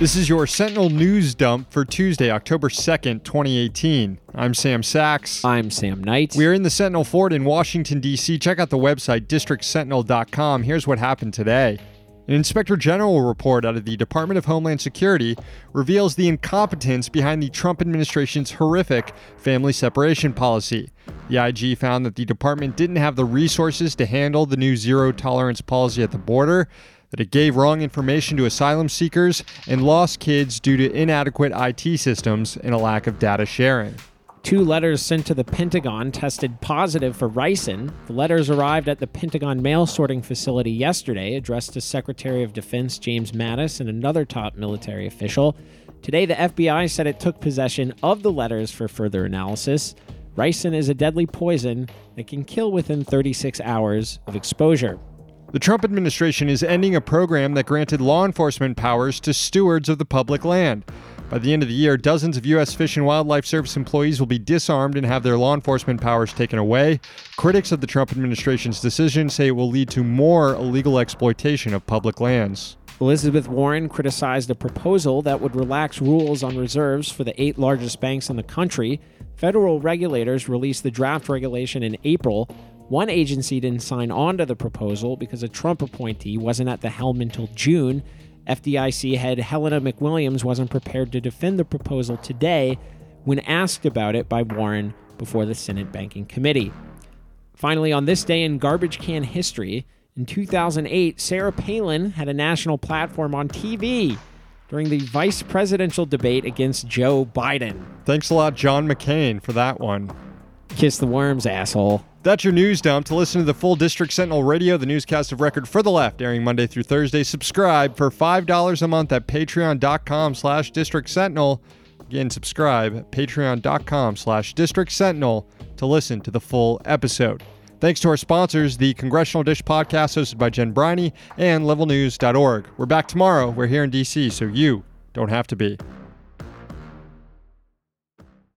This is your Sentinel News Dump for Tuesday, October 2nd, 2018. I'm Sam Sacks. I'm Sam Knight. We are in the Sentinel Fort in Washington, D.C. Check out the website, districtsentinel.com. Here's what happened today. An inspector general report out of the Department of Homeland Security reveals the incompetence behind the Trump administration's horrific family separation policy. The IG found that the department didn't have the resources to handle the new zero tolerance policy at the border, that it gave wrong information to asylum seekers, and lost kids due to inadequate IT systems and a lack of data sharing. Two letters sent to the Pentagon tested positive for ricin. The letters arrived at the Pentagon mail sorting facility yesterday, addressed to Secretary of Defense James Mattis and another top military official. Today, the FBI said it took possession of the letters for further analysis. Ricin is a deadly poison that can kill within 36 hours of exposure. The Trump administration is ending a program that granted law enforcement powers to stewards of the public land. By the end of the year, dozens of U.S. Fish and Wildlife Service employees will be disarmed and have their law enforcement powers taken away. Critics of the Trump administration's decision say it will lead to more illegal exploitation of public lands. Elizabeth Warren criticized a proposal that would relax rules on reserves for the eight largest banks in the country. Federal regulators released the draft regulation in April, one agency didn't sign on to the proposal because a Trump appointee wasn't at the helm until June. FDIC head Jelena McWilliams wasn't prepared to defend the proposal today when asked about it by Warren before the Senate Banking Committee. Finally, on this day in garbage can history, in 2008, Sarah Palin had a national platform on TV during the vice presidential debate against Joe Biden. Thanks a lot, John McCain, for that one. Kiss the worms, asshole. That's your news dump. To listen to the full District Sentinel Radio, the newscast of record for the left, airing Monday through Thursday, subscribe for $5 a month at patreon.com slash district sentinel. Again, subscribe at patreon.com slash district sentinel to listen to the full episode. Thanks to our sponsors, the Congressional Dish podcast hosted by Jen Briney and levelnews.org. We're back tomorrow. We're here in D.C., so you don't have to be.